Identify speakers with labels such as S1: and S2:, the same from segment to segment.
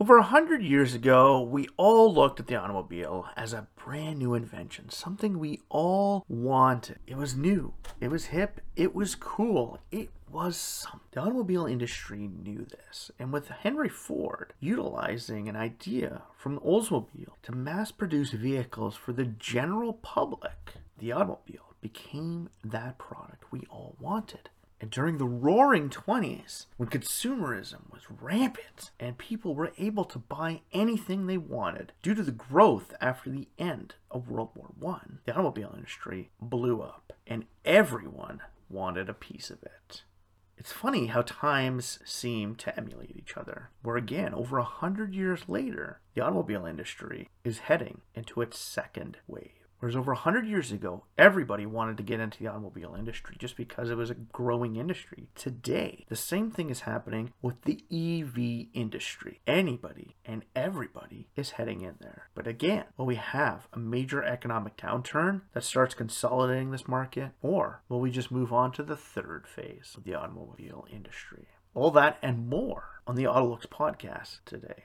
S1: Over a hundred years ago, we all looked at the automobile as a brand new invention, something we all wanted. It was new, it was hip, it was cool, it was something. The automobile industry knew this, and with Henry Ford utilizing an idea from Oldsmobile to mass produce vehicles for the general public, the automobile became that product we all wanted. And during the roaring 20s, when consumerism was rampant and people were able to buy anything they wanted due to the growth after the end of World War I, the automobile industry blew up and everyone wanted a piece of it. It's funny how times seem to emulate each other, where again, over a hundred years later, the automobile industry is heading into its second wave. Whereas over 100 years ago, everybody wanted to get into the automobile industry just because it was a growing industry. Today, the same thing is happening with the EV industry. Anybody and everybody is heading in there. But again, will we have a major economic downturn that starts consolidating this market? Or will we just move on to the third phase of the automobile industry? All that and more on the AutoLooks podcast today.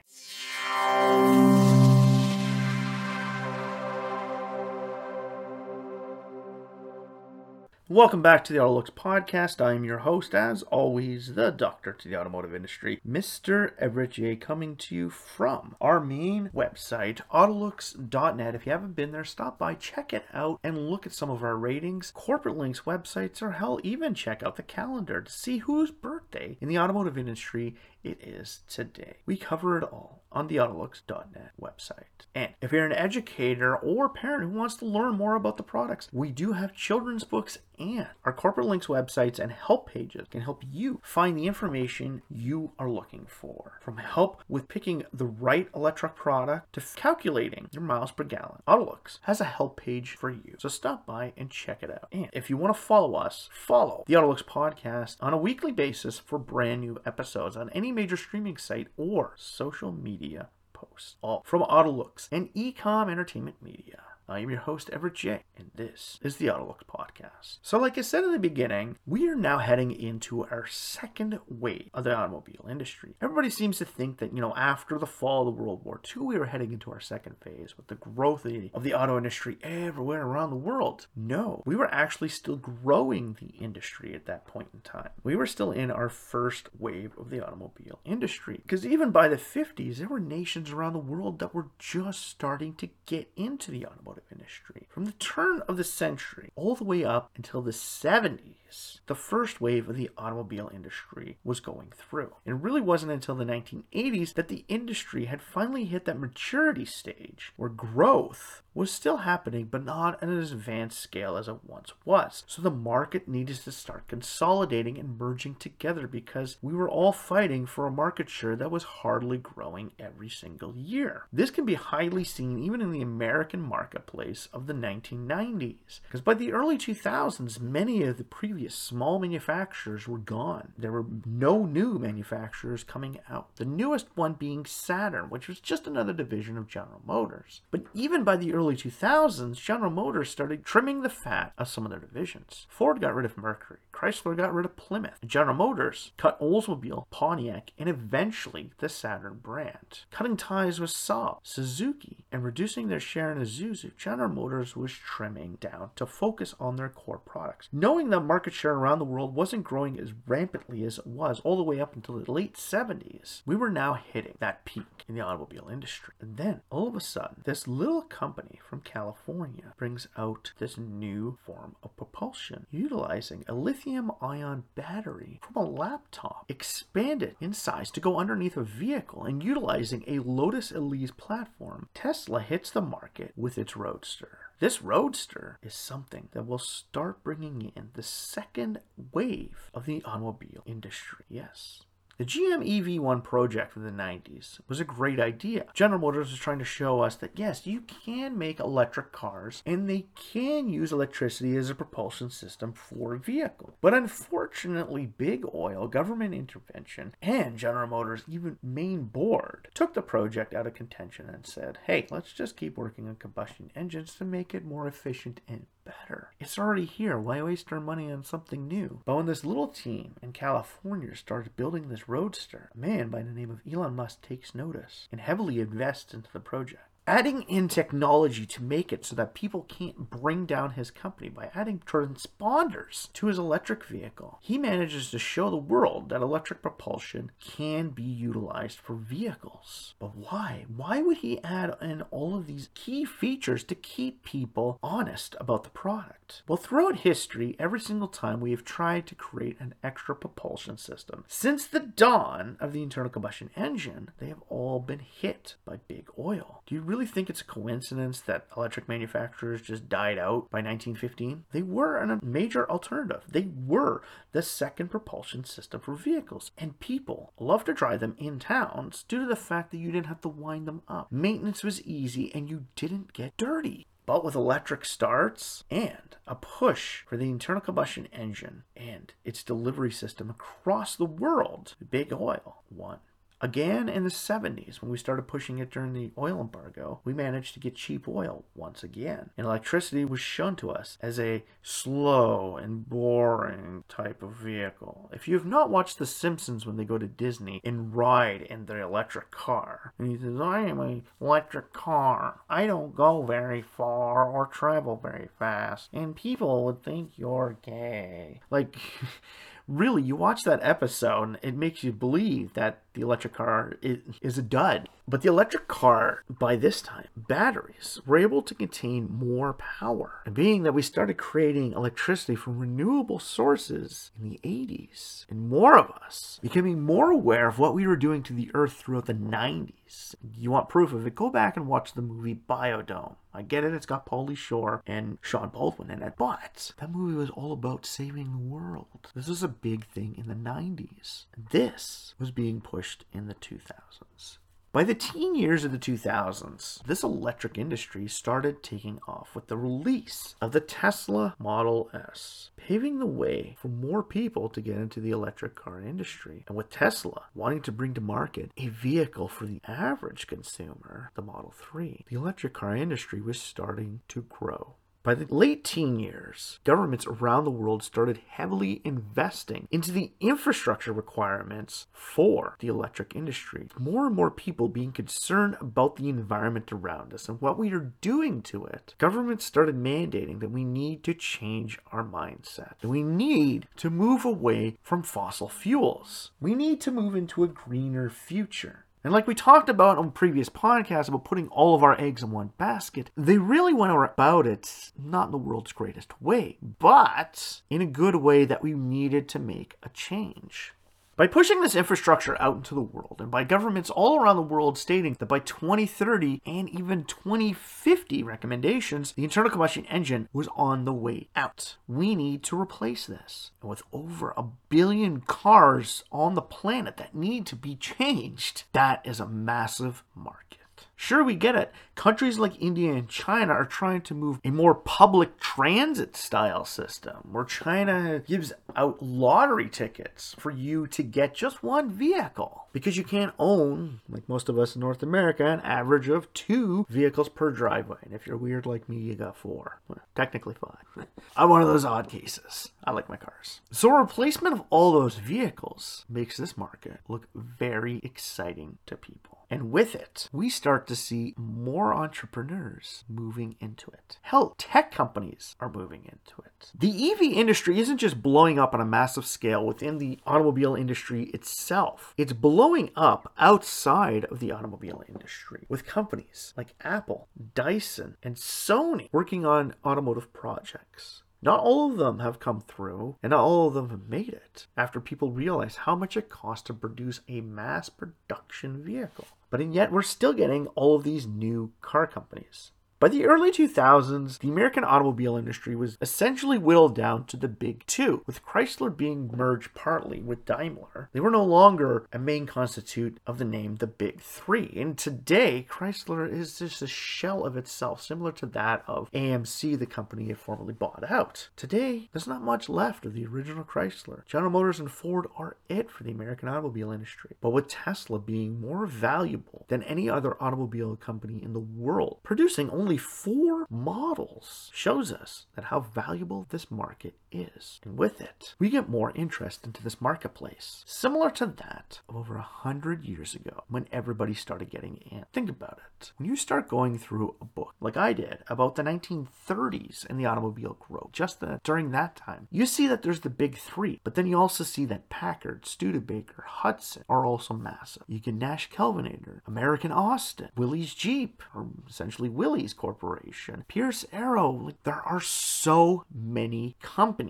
S1: Welcome back to the AutoLooks podcast. I am your host, as always, the doctor to the automotive industry, Mr. Everett J, coming to you from our main website, AutoLooks.net. If you haven't been there, stop by, check it out, and look at some of our ratings, corporate links, websites, or hell, even check out the calendar to see whose birthday in the automotive industry it is today. We cover it all on the AutoLooks.net website. And if you're an educator or parent who wants to learn more about the products, we do have children's books and our corporate links websites and help pages can help you find the information you are looking for. From help with picking the right electric product to calculating your miles per gallon, AutoLooks has a help page for you. So stop by and check it out. And if you want to follow us, follow the AutoLooks podcast on a weekly basis for brand new episodes on any major streaming site or social media posts. All from AutoLooks and Ecom Entertainment Media. I am your host, Everett J, and this is the AutoLooks Podcast. So, like I said in the beginning, we are now heading into our second wave of the automobile industry. Everybody seems to think that, you know, after the fall of World War II, we were heading into our second phase with the growth of the auto industry everywhere around the world. No, we were actually still growing the industry at that point in time. We were still in our first wave of the automobile industry. Because even by the 50s, there were nations around the world that were just starting to get into the automobile automotive industry. From the turn of the century all the way up until the 70s, the first wave of the automobile industry was going through. It really wasn't until the 1980s that the industry had finally hit that maturity stage where growth was still happening, but not at an advanced scale as it once was. So the market needed to start consolidating and merging together because we were all fighting for a market share that was hardly growing every single year. This can be highly seen even in the American marketplace of the 1990s, because by the early 2000s, many of the previous small manufacturers were gone. There were no new manufacturers coming out. The newest one being Saturn, which was just another division of General Motors. But even by the early early 2000s, General Motors started trimming the fat of some of their divisions. Ford got rid of Mercury, Chrysler got rid of Plymouth, General Motors cut Oldsmobile, Pontiac, and eventually the Saturn brand. Cutting ties with Saab, Suzuki, and reducing their share in Isuzu, General Motors was trimming down to focus on their core products. Knowing that market share around the world wasn't growing as rampantly as it was all the way up until the late 70s, we were now hitting that peak in the automobile industry. And then, all of a sudden, this little company from California brings out this new form of propulsion utilizing a lithium ion battery from a laptop expanded in size to go underneath a vehicle and utilizing a Lotus Elise platform. Tesla hits the market with its Roadster. This Roadster is something that will start bringing in the second wave of the automobile industry. Yes, the GM EV1 project from the 90s was a great idea. General Motors was trying to show us that yes, you can make electric cars and they can use electricity as a propulsion system for a vehicle. But unfortunately, big oil, government intervention, and General Motors' even main board took the project out of contention and said, hey, let's just keep working on combustion engines to make it more efficient and better. It's already here. Why waste our money on something new? But when this little team in California starts building this roadster, a man by the name of Elon Musk takes notice and heavily invests into the project adding in technology to make it so that people can't bring down his company by adding transponders to his electric vehicle. He manages to show the world that electric propulsion can be utilized for vehicles. But why? Why would he add in all of these key features to keep people honest about the product? Well, throughout history, every single time we have tried to create an extra propulsion system, since the dawn of the internal combustion engine, they have all been hit by big oil. Do you really really think it's a coincidence that electric manufacturers just died out by 1915? They were a major alternative. They were the second propulsion system for vehicles, and people loved to drive them in towns due to the fact that you didn't have to wind them up. Maintenance was easy, and you didn't get dirty. But with electric starts and a push for the internal combustion engine and its delivery system across the world, big oil won. Again in the 70s, when we started pushing it during the oil embargo, we managed to get cheap oil once again. And electricity was shown to us as a slow and boring type of vehicle. If you have not watched The Simpsons when they go to Disney and ride in their electric car, and he says, I am an electric car. I don't go very far or travel very fast, and people would think you're gay. Like, really, you watch that episode, it makes you believe that the electric car is, is a dud. But the electric car, by this time, batteries were able to contain more power. And being that we started creating electricity from renewable sources in the 80s, and more of us becoming more aware of what we were doing to the earth throughout the 90s. You want proof of it? Go back and watch the movie Biodome. I get it, it's got Pauly Shore and Sean Baldwin in it, but that movie was all about saving the world. This was a big thing in the 90s. This was being pushed in the 2000s. By the teen years of the 2000s, this electric industry started taking off with the release of the Tesla Model S, paving the way for more people to get into the electric car industry. And with Tesla wanting to bring to market a vehicle for the average consumer, the Model 3, the electric car industry was starting to grow. By the late teen years, governments around the world started heavily investing into the infrastructure requirements for the electric industry. More and more people being concerned about the environment around us and what we are doing to it. Governments started mandating that we need to change our mindset. We need to move away from fossil fuels. We need to move into a greener future. And like we talked about on previous podcasts about putting all of our eggs in one basket, they really went about it not in the world's greatest way, but in a good way that we needed to make a change. By pushing this infrastructure out into the world, and by governments all around the world stating that by 2030 and even 2050 recommendations, the internal combustion engine was on the way out. We need to replace this. And with over a billion cars on the planet that need to be changed, that is a massive market. Sure, we get it. Countries like India and China are trying to move a more public transit style system where China gives out lottery tickets for you to get just one vehicle because you can't own, like most of us in North America, an average of two vehicles per driveway. And if you're weird like me, you got four. Well, technically five. I'm one of those odd cases. I like my cars. So, replacement of all those vehicles makes this market look very exciting to people. And with it, we start to see more entrepreneurs moving into it. Hell, tech companies are moving into it. The EV industry isn't just blowing up on a massive scale within the automobile industry itself, it's blowing up outside of the automobile industry with companies like Apple, Dyson, and Sony working on automotive projects. Not all of them have come through, and not all of them have made it after people realize how much it costs to produce a mass production vehicle. But and yet, we're still getting all of these new car companies. By the early 2000s, the American automobile industry was essentially whittled down to the big two, with Chrysler being merged partly with Daimler. They were no longer a main constitute of the name the Big Three, and today Chrysler is just a shell of itself, similar to that of AMC, the company it formerly bought out. Today, there's not much left of the original Chrysler. General Motors and Ford are it for the American automobile industry, but with Tesla being more valuable than any other automobile company in the world, producing only nearly four models shows us that how valuable this market is. And with it, we get more interest into this marketplace, similar to that of over a hundred years ago when everybody started getting in. Think about it. When you start going through a book like I did about the 1930s and the automobile growth, just the, during that time, you see that there's the big three, but then you also see that Packard, Studebaker, Hudson are also massive. You get Nash Kelvinator, American Austin, Willys Jeep, or essentially Willys Corporation, Pierce Arrow. Like, there are so many companies.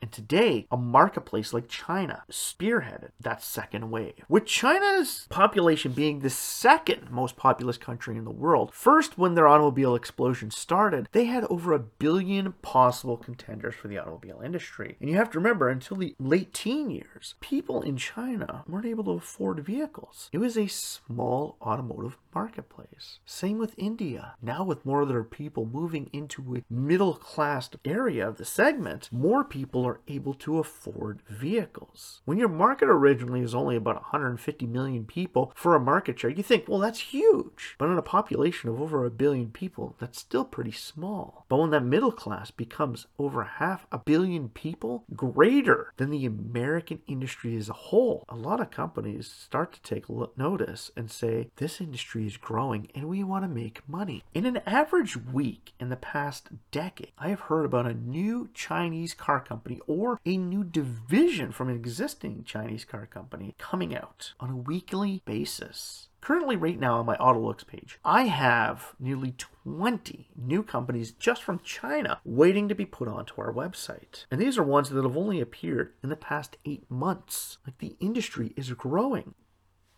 S1: And today, a marketplace like China spearheaded that second wave. With China's population being the second most populous country in the world, first when their automobile explosion started, they had over a billion possible contenders for the automobile industry. And you have to remember, until the late teen years, people in China weren't able to afford vehicles. It was a small automotive marketplace. Same with India. Now, with more of their people moving into a middle class area of the segment, more people are able to afford vehicles. When your market originally is only about 150 million people for a market share, you think, well, that's huge. But in a population of over a billion people, that's still pretty small. But when that middle class becomes over half a billion people, greater than the American industry as a whole, a lot of companies start to take notice and say, this industry is growing and we want to make money. In an average week in the past decade, I have heard about a new Chinese car company or a new division from an existing Chinese car company coming out on a weekly basis. Currently, right now on my AutoLooks page, I have nearly 20 new companies just from China waiting to be put onto our website. And these are ones that have only appeared in the past eight months. Like the industry is growing.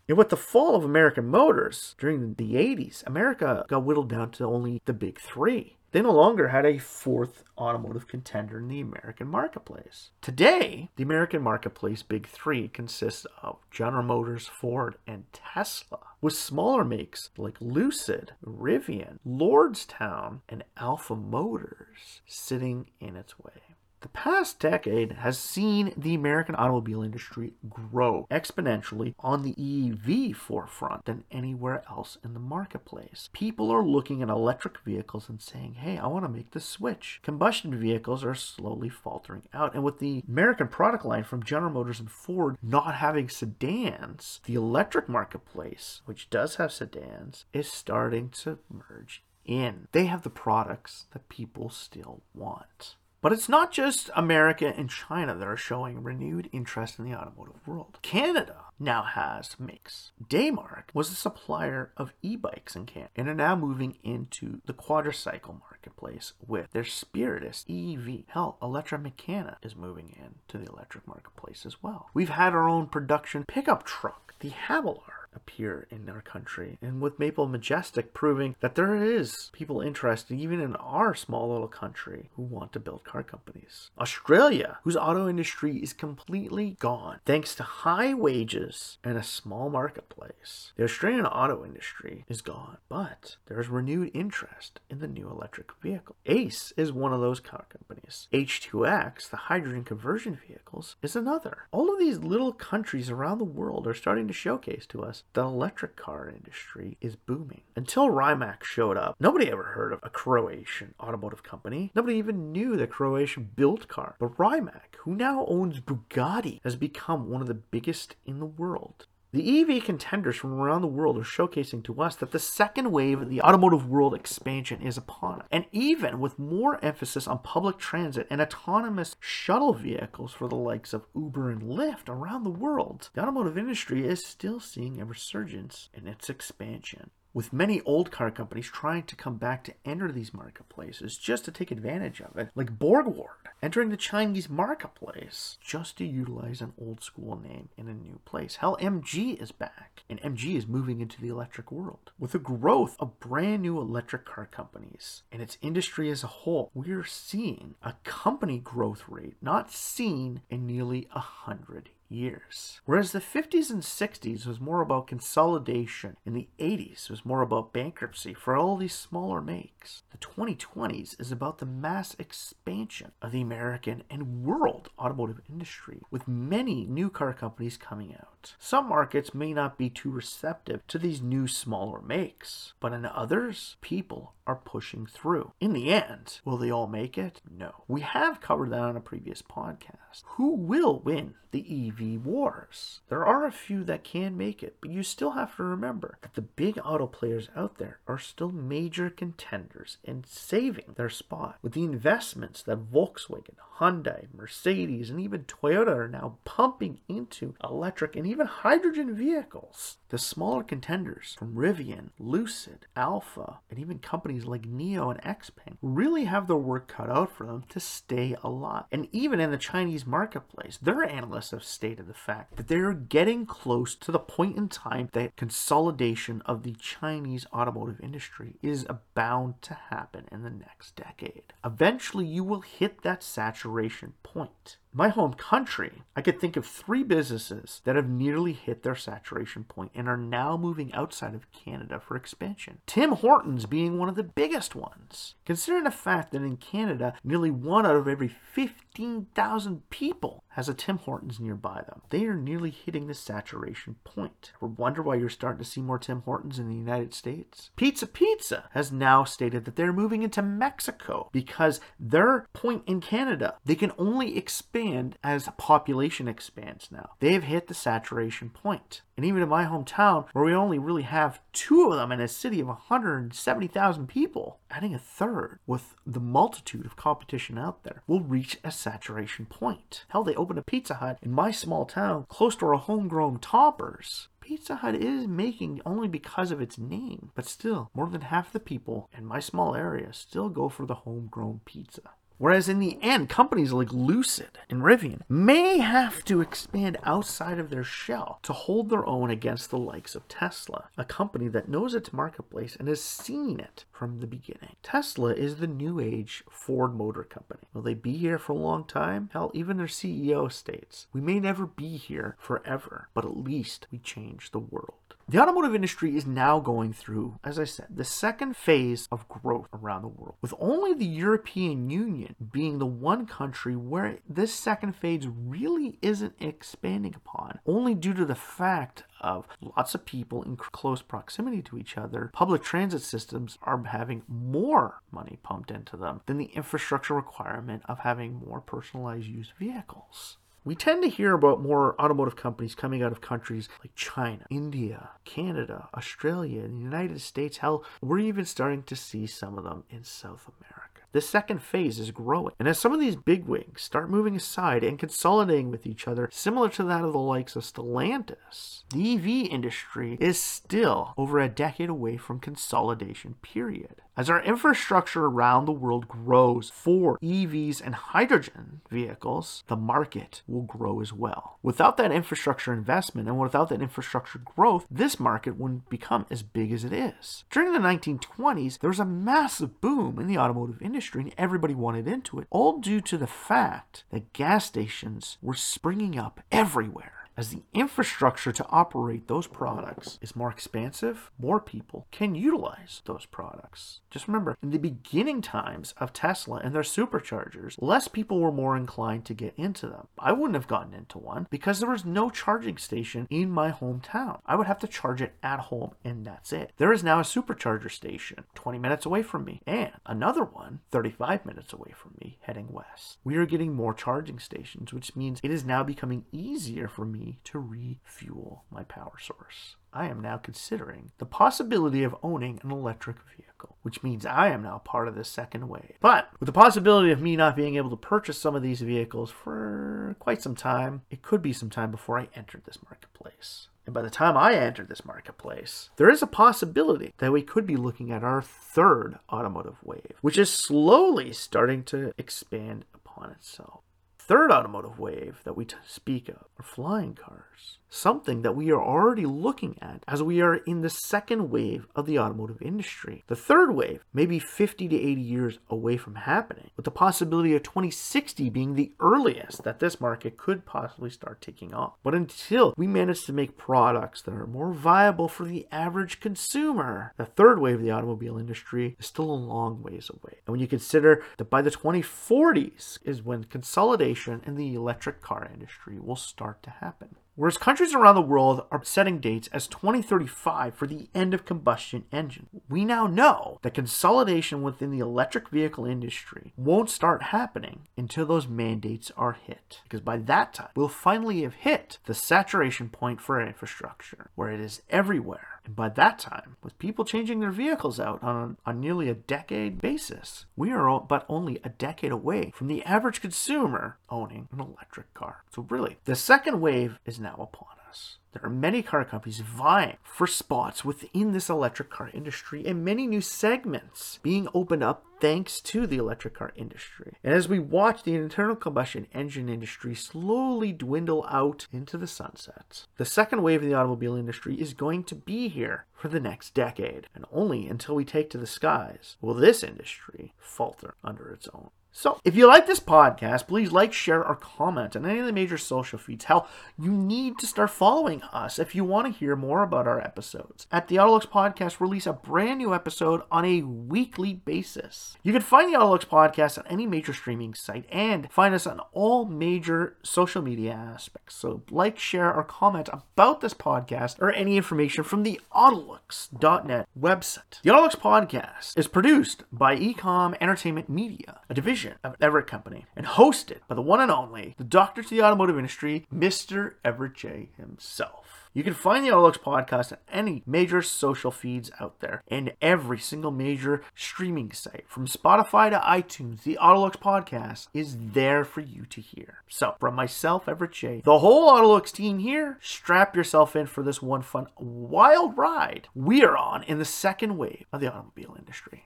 S1: And with the fall of American Motors during the 80s, America got whittled down to only the big three. They no longer had a fourth automotive contender in the American marketplace. Today, the American marketplace big three consists of General Motors, Ford, and Tesla, with smaller makes like Lucid, Rivian, Lordstown, and Alpha Motors sitting in its way. The past decade has seen the American automobile industry grow exponentially on the EV forefront than anywhere else in the marketplace. People are looking at electric vehicles and saying, hey, I want to make the switch. Combustion vehicles are slowly faltering out. And with the American product line from General Motors and Ford not having sedans, the electric marketplace, which does have sedans, is starting to merge in. They have the products that people still want. But it's not just America and China that are showing renewed interest in the automotive world. Canada now has makes. Daymak was a supplier of e-bikes in Canada and are now moving into the quadricycle marketplace with their Spiritus EV. Hell, ElectraMeccanica is moving into the electric marketplace as well. We've had our own production pickup truck, the Havelaar appear in our country. And with Maple Majestic proving that there is people interested, even in our small little country, who want to build car companies. Australia, whose auto industry is completely gone thanks to high wages and a small marketplace. The Australian auto industry is gone, but there's renewed interest in the new electric vehicle. Ace is one of those car companies. H2X, the hydrogen conversion vehicles, is another. All of these little countries around the world are starting to showcase to us the electric car industry is booming. Until Rimac showed up, nobody ever heard of a Croatian automotive company. Nobody even knew that Croatia built cars. But Rimac, who now owns Bugatti, has become one of the biggest in the world. The EV contenders from around the world are showcasing to us that the second wave of the automotive world expansion is upon us. And even with more emphasis on public transit and autonomous shuttle vehicles for the likes of Uber and Lyft around the world, the automotive industry is still seeing a resurgence in its expansion with many old car companies trying to come back to enter these marketplaces just to take advantage of it, like Borgward entering the Chinese marketplace just to utilize an old school name in a new place. Hell, MG is back, and MG is moving into the electric world. With the growth of brand new electric car companies and its industry as a whole, we're seeing a company growth rate not seen in nearly a hundred years. Whereas the 50s and 60s was more about consolidation, and the 80s was more about bankruptcy for all these smaller makes. The 2020s is about the mass expansion of the American and world automotive industry, with many new car companies coming out. Some markets may not be too receptive to these new smaller makes, but in others, people are pushing through. In the end, will they all make it? No. We have covered that on a previous podcast. Who will win the EV wars? There are a few that can make it, but you still have to remember that the big auto players out there are still major contenders in saving their spot with the investments that Volkswagen, Hyundai, Mercedes, and even Toyota are now pumping into electric and even hydrogen vehicles. The smaller contenders from Rivian, Lucid, Alpha, and even companies like NIO and XPeng really have their work cut out for them to stay alive. And even in the Chinese marketplace, their analysts have stated the fact that they're getting close to the point in time that consolidation of the Chinese automotive industry is bound to happen in the next decade. Eventually, you will hit that saturation point my home country, I could think of three businesses that have nearly hit their saturation point and are now moving outside of Canada for expansion. Tim Hortons being one of the biggest ones. Considering the fact that in Canada, nearly one out of every 15,000 people has a Tim Hortons nearby them. They are nearly hitting the saturation point. I wonder why you're starting to see more Tim Hortons in the United States. Pizza Pizza has now stated that they're moving into Mexico because their point in Canada, they can only expand expand as population expands now. They've hit the saturation point. And even in my hometown, where we only really have two of them in a city of 170,000 people, adding a third with the multitude of competition out there will reach a saturation point. Hell, they opened a Pizza Hut in my small town close to our homegrown toppers. Pizza Hut is making only because of its name, but still, more than half the people in my small area still go for the homegrown pizza. Whereas in the end, companies like Lucid and Rivian may have to expand outside of their shell to hold their own against the likes of Tesla, a company that knows its marketplace and has seen it from the beginning. Tesla is the new age Ford Motor Company. Will they be here for a long time? Hell, even their CEO states, we may never be here forever, but at least we change the world. The automotive industry is now going through, as I said, the second phase of growth around the world, with only the European Union being the one country where this second phase really isn't expanding upon, only due to the fact of lots of people in close proximity to each other. Public transit systems are having more money pumped into them than the infrastructure requirement of having more personalized used vehicles. We tend to hear about more automotive companies coming out of countries like China, India, Canada, Australia, the United States. Hell, we're even starting to see some of them in South America. The second phase is growing. And as some of these bigwigs start moving aside and consolidating with each other, similar to that of the likes of Stellantis, the EV industry is still over a decade away from consolidation period. As our infrastructure around the world grows for EVs and hydrogen vehicles, the market will grow as well. Without that infrastructure investment and without that infrastructure growth, this market wouldn't become as big as it is. During the 1920s, there was a massive boom in the automotive industry and everybody wanted into it, all due to the fact that gas stations were springing up everywhere as the infrastructure to operate those products is more expansive, more people can utilize those products. Just remember, in the beginning times of Tesla and their superchargers, less people were more inclined to get into them. I wouldn't have gotten into one because there was no charging station in my hometown. I would have to charge it at home and that's it. There is now a supercharger station 20 minutes away from me and another one 35 minutes away from me heading west. We are getting more charging stations, which means it is now becoming easier for me to refuel my power source. I am now considering the possibility of owning an electric vehicle, which means I am now part of the second wave. But with the possibility of me not being able to purchase some of these vehicles for quite some time, it could be some time before I entered this marketplace. And by the time I enter this marketplace, there is a possibility that we could be looking at our third automotive wave, which is slowly starting to expand upon itself. Third automotive wave that we t- speak of are flying cars something that we are already looking at as we are in the second wave of the automotive industry. The third wave may be 50 to 80 years away from happening, with the possibility of 2060 being the earliest that this market could possibly start taking off. But until we manage to make products that are more viable for the average consumer, the third wave of the automobile industry is still a long ways away. And when you consider that by the 2040s is when consolidation in the electric car industry will start to happen. Whereas countries around the world are setting dates as 2035 for the end of combustion engine, we now know that consolidation within the electric vehicle industry won't start happening until those mandates are hit. Because by that time, we'll finally have hit the saturation point for infrastructure, where it is everywhere and by that time, with people changing their vehicles out on, on nearly a decade basis, we are but only a decade away from the average consumer owning an electric car. So, really, the second wave is now upon us. There are many car companies vying for spots within this electric car industry and many new segments being opened up thanks to the electric car industry. And as we watch the internal combustion engine industry slowly dwindle out into the sunset, the second wave of the automobile industry is going to be here for the next decade. And only until we take to the skies will this industry falter under its own. So, if you like this podcast, please like, share, or comment on any of the major social feeds. Hell, you need to start following us if you want to hear more about our episodes. At the AutoLooks Podcast, we release a brand new episode on a weekly basis. You can find the AutoLooks Podcast on any major streaming site and find us on all major social media aspects. So, like, share, or comment about this podcast or any information from the AutoLooks.net website. The AutoLooks Podcast is produced by Ecom Entertainment Media, a division of Everett Company and hosted by the one and only, the doctor to the automotive industry, Mr. Everett J himself. You can find the AutoLooks podcast on any major social feeds out there and every single major streaming site. From Spotify to iTunes, the AutoLooks podcast is there for you to hear. So, from myself, Everett J, the whole AutoLooks team here, strap yourself in for this one fun, wild ride we are on in the second wave of the automobile industry.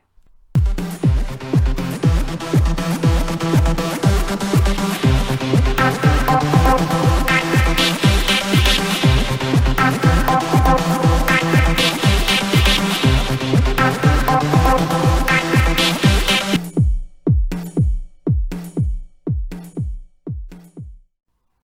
S1: Thank